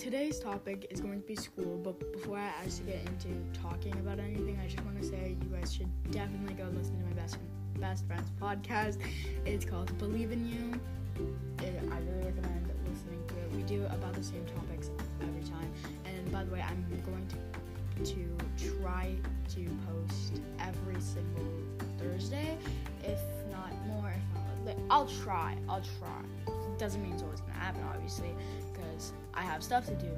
today's topic is going to be school, but before I actually get into talking about anything, I just want to say you guys should definitely go listen to my best best friend's podcast. It's called Believe in You. It, I really recommend listening to it. We do about the same topics every time. And by the way, I'm going to to try to post every single Thursday, if not more. If not, I'll try. I'll try. Doesn't mean it's always gonna happen, obviously, because I have stuff to do.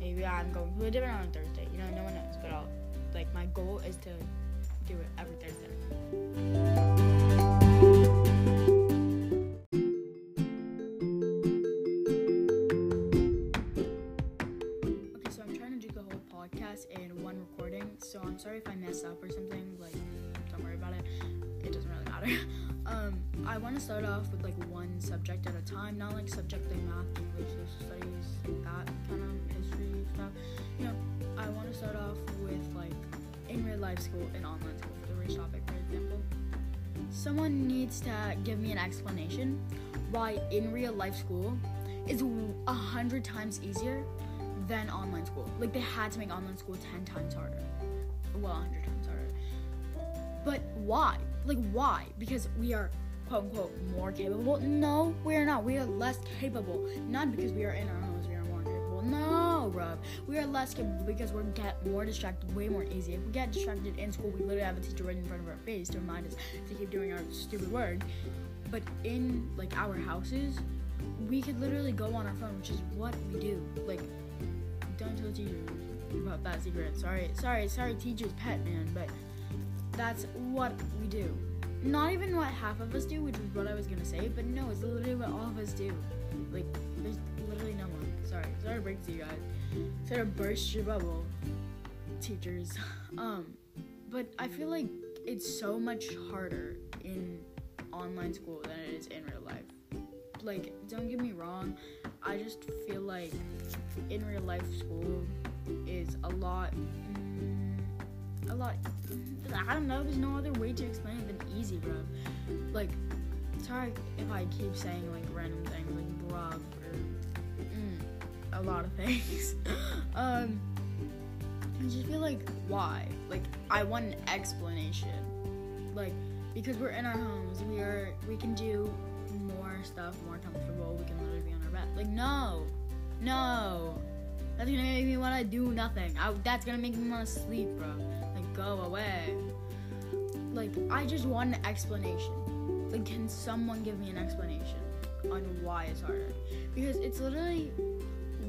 Maybe I'm going to a different on Thursday. You know, no one knows. But I'll like my goal is to do it every Thursday. Want to start off with like one subject at a time, not like subject like math, English, social studies, that kind of history stuff. You know, I want to start off with like in real life school and online school for the race topic, for example. Someone needs to give me an explanation why in real life school is a hundred times easier than online school. Like they had to make online school ten times harder. Well, a hundred times harder. But why? Like why? Because we are quote unquote more capable? No, we are not. We are less capable. Not because we are in our homes, we are more capable. No, bruv. We are less capable because we get more distracted way more easy. If we get distracted in school, we literally have a teacher right in front of our face to remind us to keep doing our stupid work. But in like our houses, we could literally go on our phone, which is what we do. Like, don't tell teachers about that secret. Sorry, sorry, sorry, teacher's pet man, but that's what we do. Not even what half of us do, which is what I was gonna say, but no, it's literally what all of us do. Like, there's literally no one. Sorry, sorry to break to you guys. Sorry to burst your bubble, teachers. Um, but I feel like it's so much harder in online school than it is in real life. Like, don't get me wrong, I just feel like in real life school is a lot a lot I don't know, there's no other way to explain it than easy, bro. Like, sorry if I keep saying like random things like bruh or mm, a lot of things. um I just feel like why? Like I want an explanation. Like because we're in our homes, we are we can do more stuff, more comfortable. We can literally be on our bed. Like no, no, that's gonna make me want to do nothing. I, that's gonna make me want to sleep, bro. Go away. Like I just want an explanation. Like can someone give me an explanation on why it's harder? Because it's literally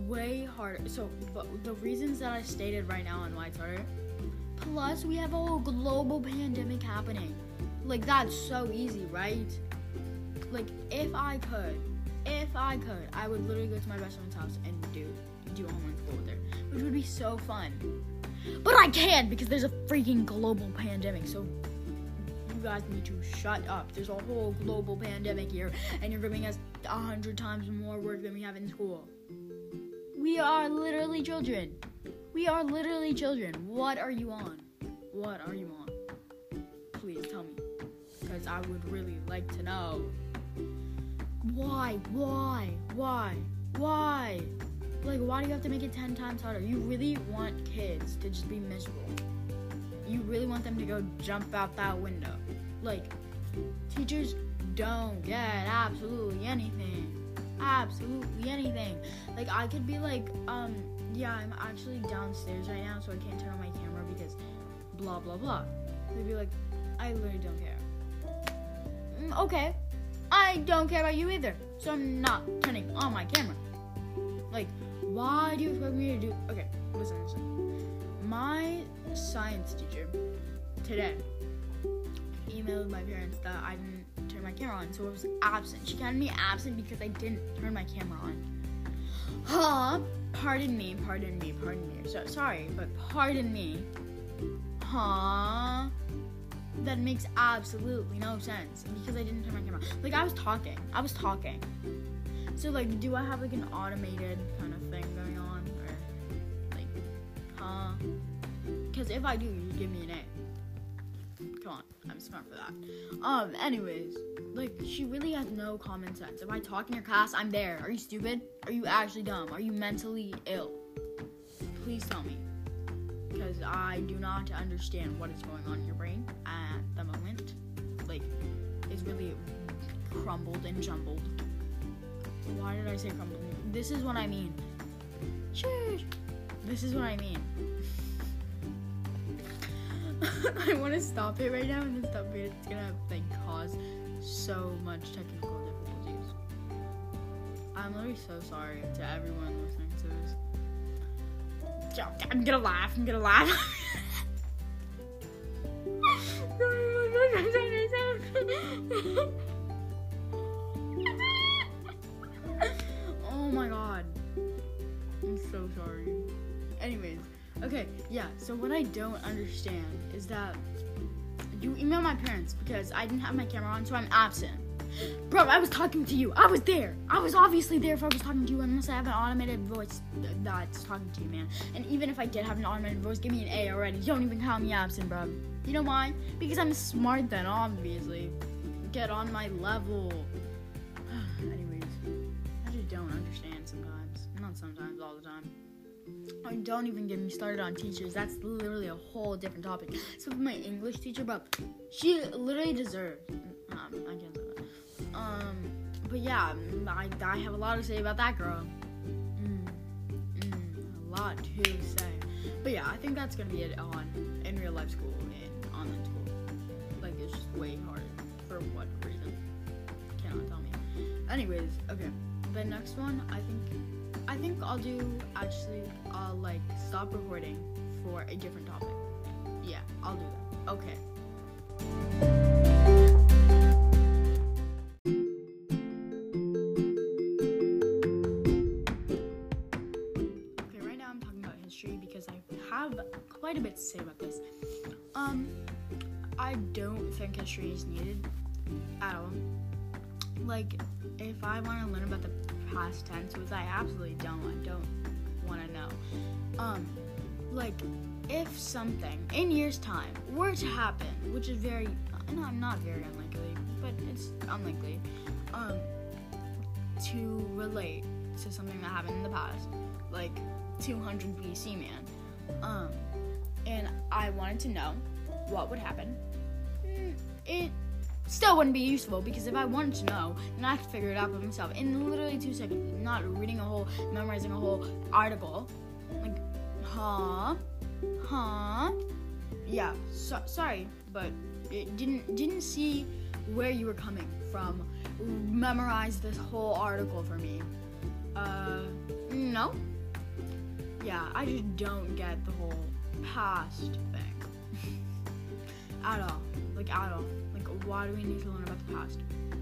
way harder. So, but the reasons that I stated right now on why it's harder. Plus, we have a whole global pandemic happening. Like that's so easy, right? Like if I could, if I could, I would literally go to my best friend's house and do do online school with her, which would be so fun. But I can't because there's a freaking global pandemic. So you guys need to shut up. There's a whole global pandemic here, and you're giving us a hundred times more work than we have in school. We are literally children. We are literally children. What are you on? What are you on? Please tell me. Because I would really like to know. Why? Why? Why? Why? Like, why do you have to make it 10 times harder? You really want kids to just be miserable. You really want them to go jump out that window. Like, teachers don't get absolutely anything. Absolutely anything. Like, I could be like, um, yeah, I'm actually downstairs right now, so I can't turn on my camera because blah, blah, blah. They'd be like, I literally don't care. Mm, okay, I don't care about you either, so I'm not turning on my camera. Like, why do you expect me to do? Okay, listen, listen. My science teacher today emailed my parents that I didn't turn my camera on, so I was absent. She counted me absent because I didn't turn my camera on. Huh? Pardon me, pardon me, pardon me. So sorry, but pardon me. Huh? That makes absolutely no sense because I didn't turn my camera. on. Like I was talking. I was talking. So like, do I have like an automated kind of thing going on, or like, huh? Because if I do, you give me an A. Come on. I'm smart for that. Um, anyways, like she really has no common sense. If I talk in your class, I'm there. Are you stupid? Are you actually dumb? Are you mentally ill? Please tell me. Because I do not understand what is going on in your brain at the moment. Like, it's really crumbled and jumbled. Why did I say crumbled? This is what I mean. Shush. This is what I mean. I want to stop it right now and then stop it. It's gonna like cause so much technical difficulties. I'm literally so sorry to everyone listening to this. I'm gonna laugh. I'm gonna laugh. so sorry. Anyways, okay, yeah, so what I don't understand is that you email my parents because I didn't have my camera on, so I'm absent. Bro, I was talking to you. I was there. I was obviously there if I was talking to you, unless I have an automated voice that's talking to you, man. And even if I did have an automated voice, give me an A already. You don't even call me absent, bro. You know why? Because I'm smart then, obviously. Get on my level. I don't even get me started on teachers. That's literally a whole different topic. So my English teacher, but she literally deserved. Um, I can't say that. Um, but yeah, I, I have a lot to say about that girl. Mm, mm, a lot to say. But yeah, I think that's gonna be it on in real life school and online school. Like it's just way harder for what reason? Cannot tell me. Anyways, okay. The next one, I think I think I'll do actually I'll like stop recording for a different topic. Yeah, I'll do that. Okay. Okay, right now I'm talking about history because I have quite a bit to say about this. Um I don't think history is needed at all. Like if I want to learn about the past tense, which I absolutely don't. I don't want to know. Um, like if something in years' time were to happen, which is very, no, I'm not very unlikely, but it's unlikely, um, to relate to something that happened in the past, like 200 BC, man. Um, and I wanted to know what would happen. It still wouldn't be useful because if I wanted to know, then I could figure it out by myself in literally two seconds. Not reading a whole, memorizing a whole article. Like, huh, huh. Yeah. So, sorry, but it didn't didn't see where you were coming from. Memorize this whole article for me. Uh, no. Yeah, I just don't get the whole past thing at all. Like at all why do we need to learn about the past?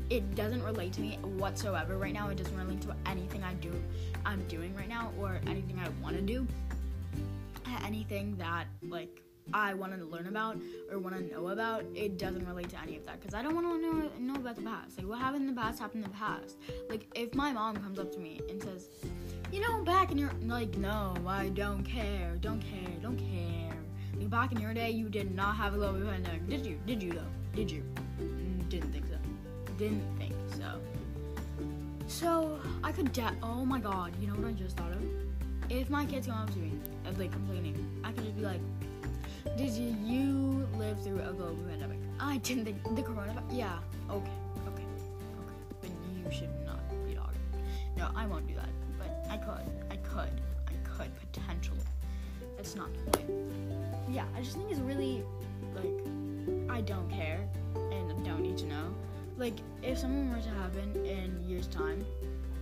It doesn't relate to me whatsoever right now. It doesn't relate to anything I do I'm doing right now or anything I want to do. Anything that like I want to learn about or want to know about, it doesn't relate to any of that because I don't want to know, know about the past. Like, what happened in the past happened in the past. Like, if my mom comes up to me and says, you know, back in your, like, no, I don't care, don't care, don't care. Like, back in your day, you did not have a global pandemic. Did you? Did you, though? Did you? Didn't think so. Didn't think so. So I could de- oh my god, you know what I just thought of? If my kids come up to me and like complaining, I could just be like, Did you, live through a global pandemic? I didn't think the coronavirus yeah, okay, okay, okay. But you should not be talking. No, I won't do that. But I could. I could. I could potentially. That's not the point. Yeah, I just think it's really like I don't care don't need to know. Like, if something were to happen in years' time,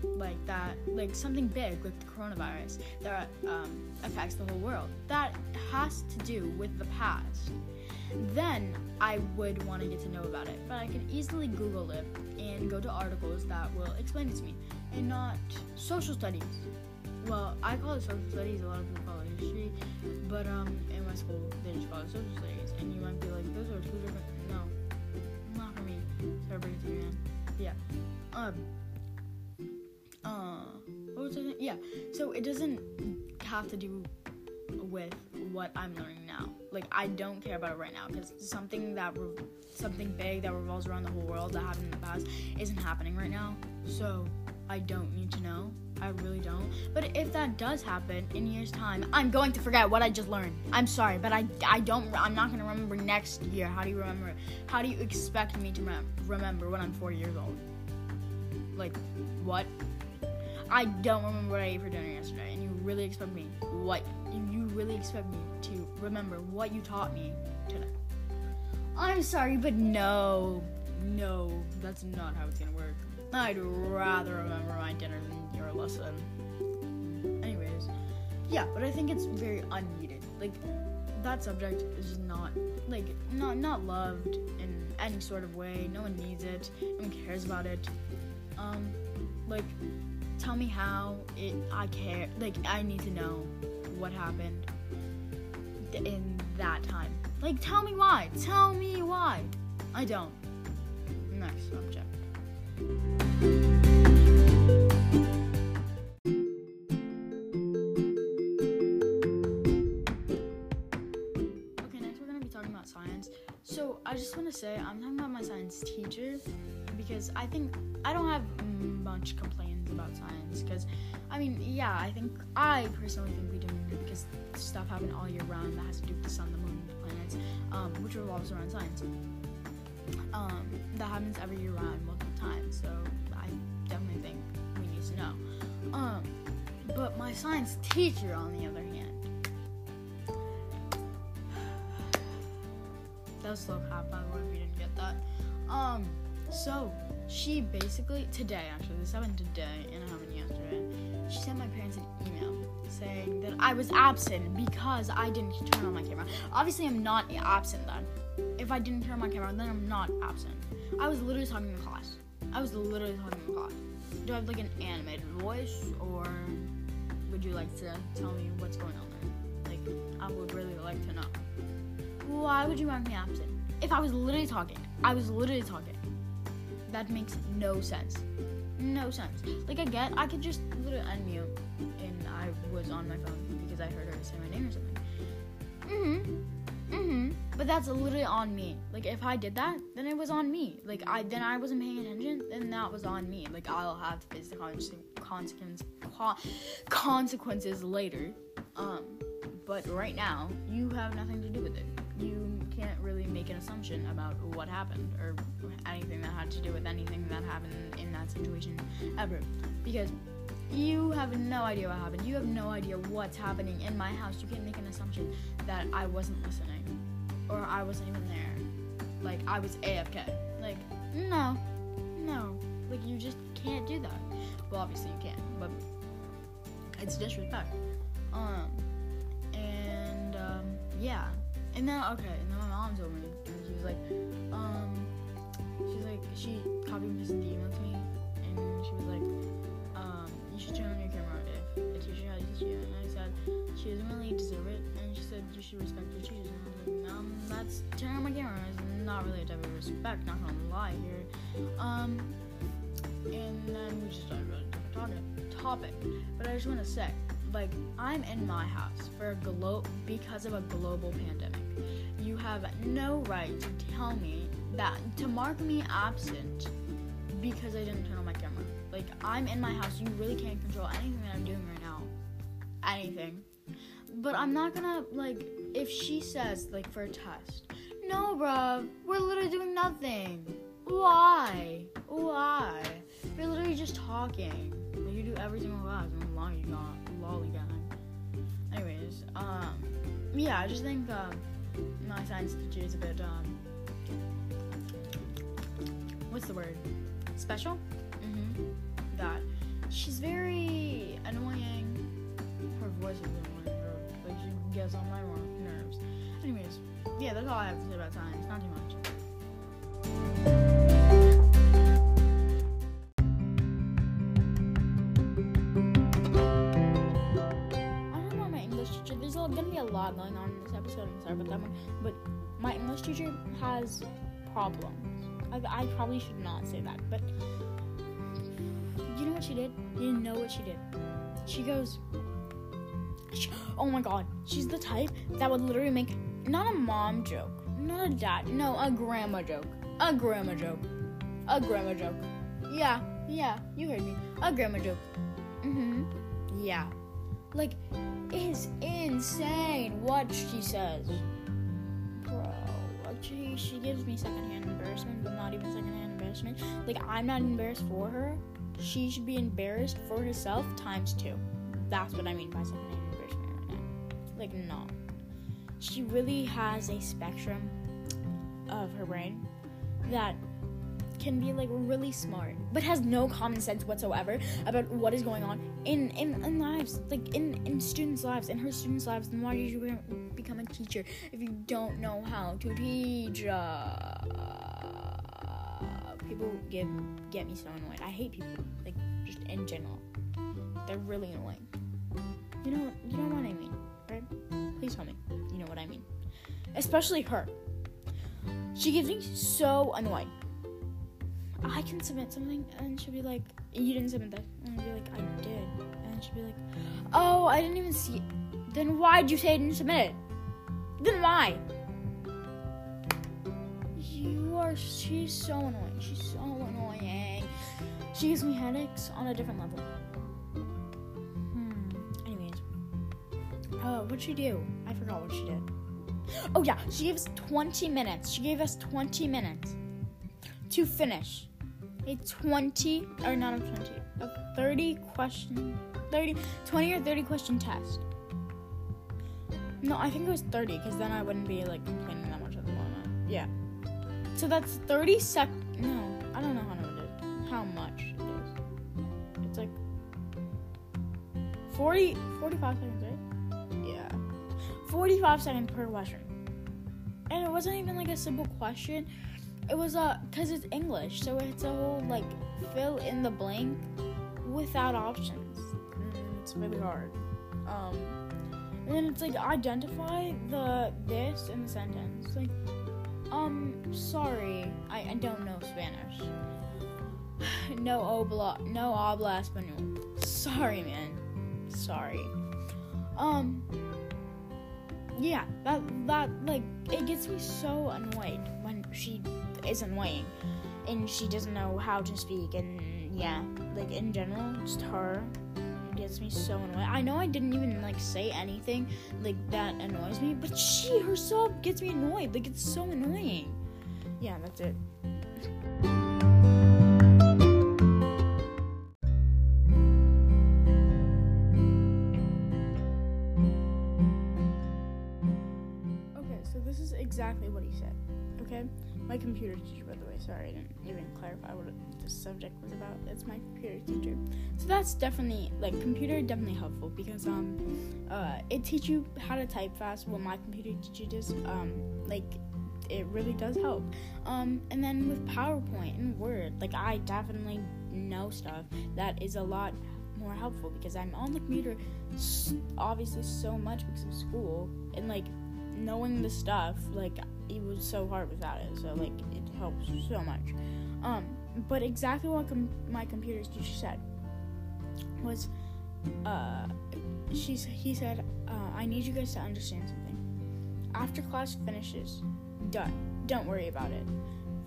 like that, like something big, like the coronavirus, that um, affects the whole world, that has to do with the past, then I would want to get to know about it. But I can easily Google it and go to articles that will explain it to me, and not social studies. Well, I call it social studies. A lot of people call it history, but um, in my school they just call it social studies. Yeah. Um. Uh. What was I? Yeah. So it doesn't have to do with what I'm learning now. Like I don't care about it right now because something that re- something big that revolves around the whole world that happened in the past isn't happening right now. So I don't need to know. I really don't. But if that does happen in years' time, I'm going to forget what I just learned. I'm sorry, but I, I don't. I'm not going to remember next year. How do you remember? How do you expect me to rem- remember when I'm 40 years old? Like, what? I don't remember what I ate for dinner yesterday, and you really expect me what? You really expect me to remember what you taught me today? I'm sorry, but no, no, that's not how it's gonna work. I'd rather remember my dinner than your lesson. Anyways, yeah, but I think it's very unneeded. Like that subject is not like not not loved in any sort of way. No one needs it. No one cares about it. Um, like tell me how it I care. Like I need to know what happened in that time. Like tell me why. Tell me why. I don't. Science teacher because I think I don't have much complaints about science because I mean yeah I think I personally think we do because stuff happen all year round that has to do with the sun, the moon, the planets, um, which revolves around science. Um, that happens every year round multiple times, so I definitely think we need to know. Um, but my science teacher, on the other hand, that was slow clap by the way if you didn't get that. Um, so she basically today actually this happened today and it happened yesterday. She sent my parents an email saying that I was absent because I didn't turn on my camera. Obviously, I'm not absent then. If I didn't turn on my camera, then I'm not absent. I was literally talking in class. I was literally talking in class. Do I have like an animated voice, or would you like to tell me what's going on there? Like, I would really like to know. Why would you mark me absent? If I was literally talking, I was literally talking. That makes no sense. No sense. Like I get, I could just literally unmute and I was on my phone because I heard her say my name or something. Mhm. Mhm. But that's literally on me. Like if I did that, then it was on me. Like I then I wasn't paying attention, then that was on me. Like I'll have to face the consequences consequences later. Um, but right now you have nothing to do with it. Make an assumption about what happened or anything that had to do with anything that happened in that situation ever because you have no idea what happened. You have no idea what's happening in my house. You can't make an assumption that I wasn't listening or I wasn't even there. Like I was AFK. Like no, no. Like you just can't do that. Well, obviously you can, but it's disrespect. Um, and um, yeah. And then okay, and then my mom told me, like, um, she's like, she copied the email to me, and she was like, um, you should turn on your camera if a teacher has you. And I said, she doesn't really deserve it, and she said you should respect your teachers. And I was like, um, that's turning on my camera is not really a type of respect. Not gonna lie here. Um, and then we just started about a topic. But I just want to say like I'm in my house for a glo- because of a global pandemic. You have no right to tell me that to mark me absent because I didn't turn on my camera. Like I'm in my house. You really can't control anything that I'm doing right now. Anything. But I'm not gonna like if she says like for a test. No, bruh, we're literally doing nothing. Why? Why? You're literally just talking. Like you do every single class and long you got lollygagging. Anyways, um, yeah, I just think um, my science teacher is a bit um, what's the word? Special. Mm-hmm. That she's very annoying. Her voice is annoying. Like she gets on my nerves. Anyways, yeah, that's all I have to say about science. Not too much. Gonna be a lot going on in this episode. I'm sorry about that one, but my English teacher has problems. I, I probably should not say that, but you know what she did? You know what she did? She goes, oh my god, she's the type that would literally make not a mom joke, not a dad, no, a grandma joke, a grandma joke, a grandma joke. Yeah, yeah, you heard me, a grandma joke. Mm Mhm. Yeah, like it's insane what she says, bro. Like she she gives me secondhand embarrassment, but not even secondhand embarrassment. Like I'm not embarrassed for her. She should be embarrassed for herself times two. That's what I mean by secondhand embarrassment right now. Like no, she really has a spectrum of her brain that can be like really smart but has no common sense whatsoever about what is going on in in, in lives like in in students lives in her students lives then why did you become a teacher if you don't know how to teach? Uh, people get get me so annoyed. I hate people like just in general. They're really annoying. You know you know what i mean right? Please tell me you know what i mean. Especially her. She gets me so annoyed I can submit something, and she'll be like, "You didn't submit that," and I'll be like, "I did," and she'll be like, "Oh, I didn't even see." It. Then why did you say I didn't submit it? Then why? You are. She's so annoying. She's so annoying. She gives me headaches on a different level. Hmm. Anyways, uh, what'd she do? I forgot what she did. Oh yeah, she gave us 20 minutes. She gave us 20 minutes to finish a 20 or not a 20 a 30 question 30 20 or 30 question test. No i think it was 30 because then i wouldn't be like complaining that much at the moment. Yeah. So that's 30 sec no i don't know how to do how much it is. It's like 40 45 seconds right? Yeah. 45 seconds per question. And it wasn't even like a simple question it was uh because it's English, so it's a whole like fill in the blank without options. Mm, it's really hard. Um, and then it's like identify the this in the sentence. Like, um, sorry, I, I don't know Spanish. no obla, no habla español. Sorry, man. Sorry. Um. Yeah, that that like it gets me so annoyed when she is annoying and she doesn't know how to speak. And yeah like in general just her gets me so annoyed. I know i didn't even like say anything like that annoys me but she herself gets me annoyed. Like it's so annoying. Yeah that's it. Okay so this is exactly what he said okay my computer teacher, by the way. Sorry, I didn't even clarify what the subject was about. It's my computer teacher. So that's definitely like computer definitely helpful because um uh it teaches you how to type fast. What my computer teacher does um like it really does help. Um and then with PowerPoint and Word, like I definitely know stuff that is a lot more helpful because I'm on the computer obviously so much because of school and like knowing the stuff like it was so hard without it. So like it helps so much. Um, but exactly what com- my computer teacher said was, uh, she's he said, uh, I need you guys to understand something. After class finishes, done. Don't worry about it.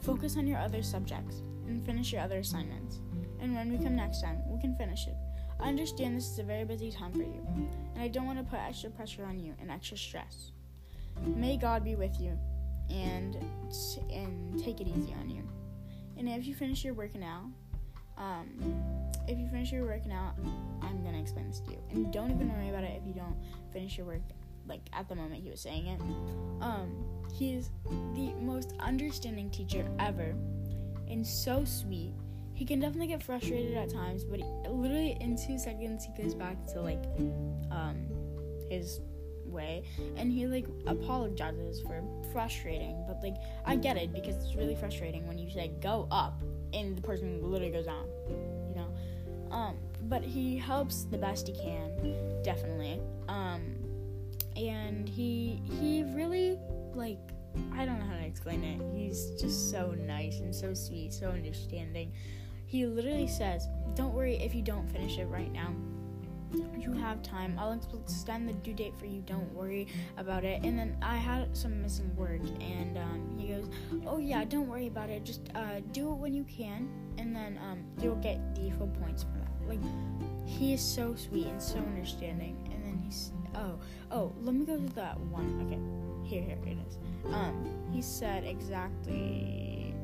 Focus on your other subjects and finish your other assignments. And when we come next time, we can finish it. I understand this is a very busy time for you, and I don't want to put extra pressure on you and extra stress. May God be with you and and take it easy on you. And if you finish your working out, um, if you finish your working out, I'm gonna explain this to you. And don't even worry about it if you don't finish your work. Like at the moment he was saying it, um, he's the most understanding teacher ever, and so sweet. He can definitely get frustrated at times, but he, literally in two seconds he goes back to like um, his way and he like apologizes for frustrating but like i get it because it's really frustrating when you say go up and the person literally goes down you know? Um but he helps the best he can definitely. Um and he he really like i don't know how to explain it. He's just so nice and so sweet so understanding. He literally says don't worry if you don't finish it right now you have time. I'll extend the due date for you. Don't worry about it. And then I had some missing work, and um, he goes, "Oh yeah, don't worry about it. Just uh, do it when you can, and then um, you'll get the full points for that." Like, he is so sweet and so understanding. And then he's, oh, oh, let me go to that one. Okay, here, here it is. Um, he said exactly.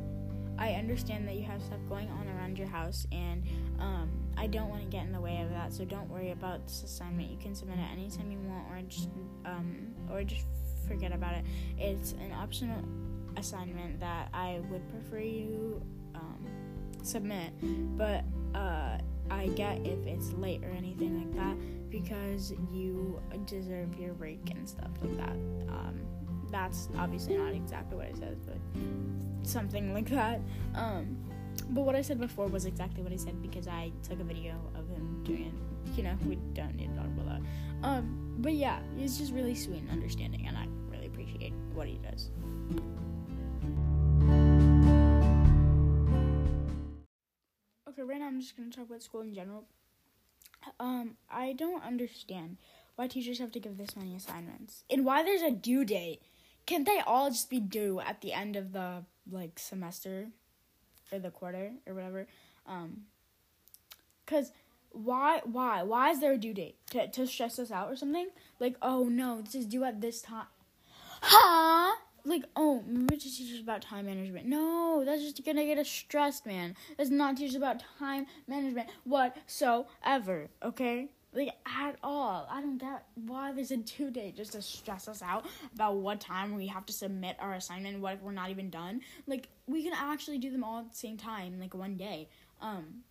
I understand that you have stuff going on around your house, and um, I don't want to get in the way of that, so don't worry about this assignment. You can submit it anytime you want, or just um, or just forget about it. It's an optional assignment that I would prefer you um, submit, but uh, I get if it's late or anything like that because you deserve your break and stuff like that. Um, that's obviously not exactly what I said, but something like that. Um, but what I said before was exactly what I said because I took a video of him doing it. You know, we don't need to talk about that. Um, but yeah, he's just really sweet and understanding, and I really appreciate what he does. Okay, right now I'm just gonna talk about school in general. Um, I don't understand why teachers have to give this many assignments and why there's a due date. Can't they all just be due at the end of the like semester? Or the quarter or whatever. Um, cause why why why is there a due date to to stress us out or something? Like oh no, this is due at this time. Huh? Like oh, remember to teach us about time management. No, that's just gonna get us stressed, man. That's not teach us about time management whatsoever. Okay like at all. I don't get why there's a due date just to stress us out about what time we have to submit our assignment. What if we're not even done? Like we can actually do them all at the same time, like one day, um,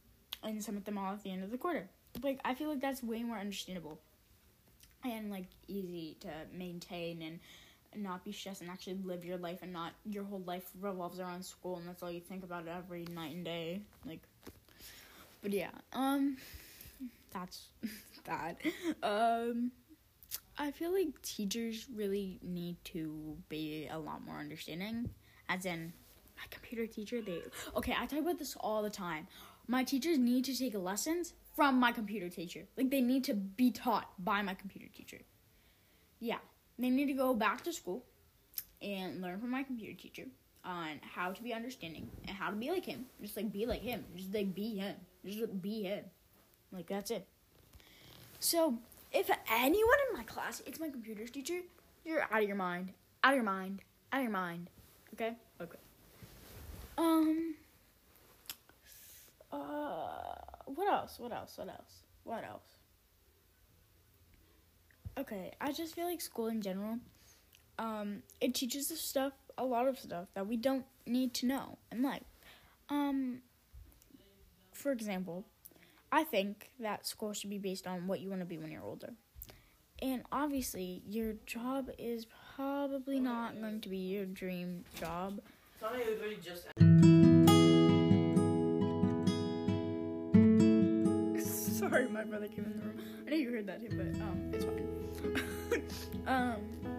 and submit them all at the end of the quarter. Like I feel like that's way more understandable and like easy to maintain and not be stressed and actually live your life and not your whole life revolves around school and that's all you think about every night and day. Like, but yeah, um, that's that. Um, I feel like teachers really need to be a lot more understanding. As in, my computer teacher, they okay. I talk about this all the time. My teachers need to take lessons from my computer teacher. Like they need to be taught by my computer teacher. Yeah, they need to go back to school and learn from my computer teacher on how to be understanding and how to be like him. Just like be like him. Just like be him. Just be him. Like that's it. So, if anyone in my class, it's my computer's teacher, you're out of your mind. Out of your mind. Out of your mind. Okay? Okay. Um. Uh. What else? What else? What else? What else? Okay, I just feel like school in general, um, it teaches us stuff, a lot of stuff that we don't need to know in like, Um, for example, I think that school should be based on what you want to be when you're older. And obviously, your job is probably not going to be your dream job. Sorry, my brother came in the room. I know you heard that too, but um, it's fine. um,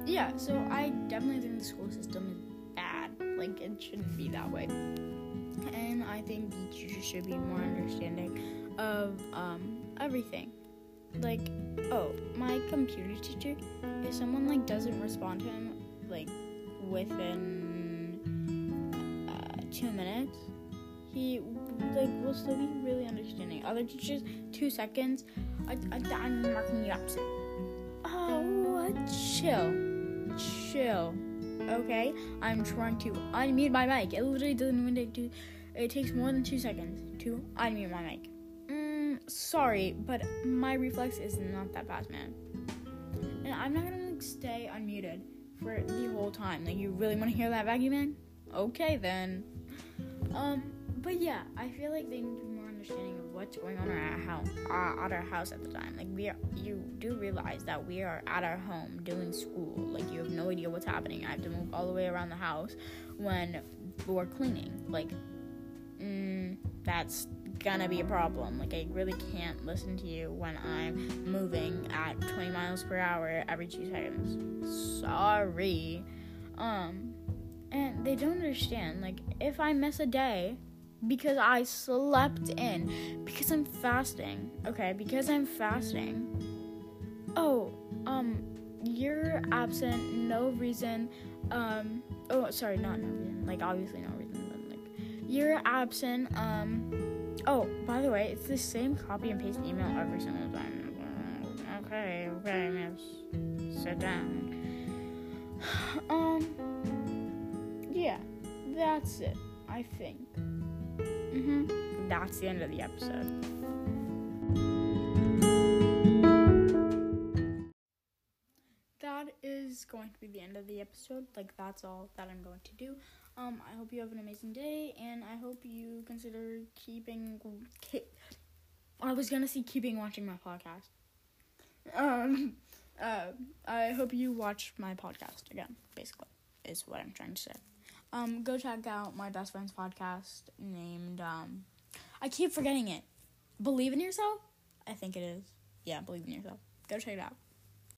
yeah. So I definitely think the school system is bad. Like it shouldn't be that way. And I think teachers should be more understanding of um, everything. Like, oh, my computer teacher, if someone like doesn't respond to him like within uh, two minutes, he like will still be really understanding. Other teachers, two seconds, I, I'm marking you absent. Oh, chill, chill. Okay, I'm trying to unmute my mic. It literally doesn't even take two. It takes more than two seconds to unmute my mic sorry, but my reflex is not that fast, man. And I'm not gonna like stay unmuted for the whole time. Like, you really want to hear that vacuum man? Okay, then. Um, but yeah, I feel like they need more understanding of what's going on at our house, uh, at our house at the time. Like, we are, you do realize that we are at our home doing school. Like, you have no idea what's happening. I have to move all the way around the house when we're cleaning. Like, mm, that's gonna be a problem. Like, I really can't listen to you when I'm moving at 20 miles per hour every two seconds. Sorry. Um, and they don't understand. Like, if I miss a day, because I slept in because I'm fasting. Okay, because I'm fasting. Oh, um, you're absent, no reason. Um, oh, sorry, not no reason. Like obviously no reason, but like you're absent. Um, oh, by the way, it's the same copy and paste email every single time. Okay, okay, miss, sit down. Um, yeah, that's it. I think. Mhm. That's the end of the episode. Is going to be the end of the episode. Like that's all that I'm going to do. Um, I hope you have an amazing day, and I hope you consider keeping. Keep, I was gonna see keeping watching my podcast. Um, uh, I hope you watch my podcast again. Basically, is what I'm trying to say. Um, go check out my best friend's podcast named um, I keep forgetting it. Believe in yourself. I think it is. Yeah, believe in yourself. Go check it out.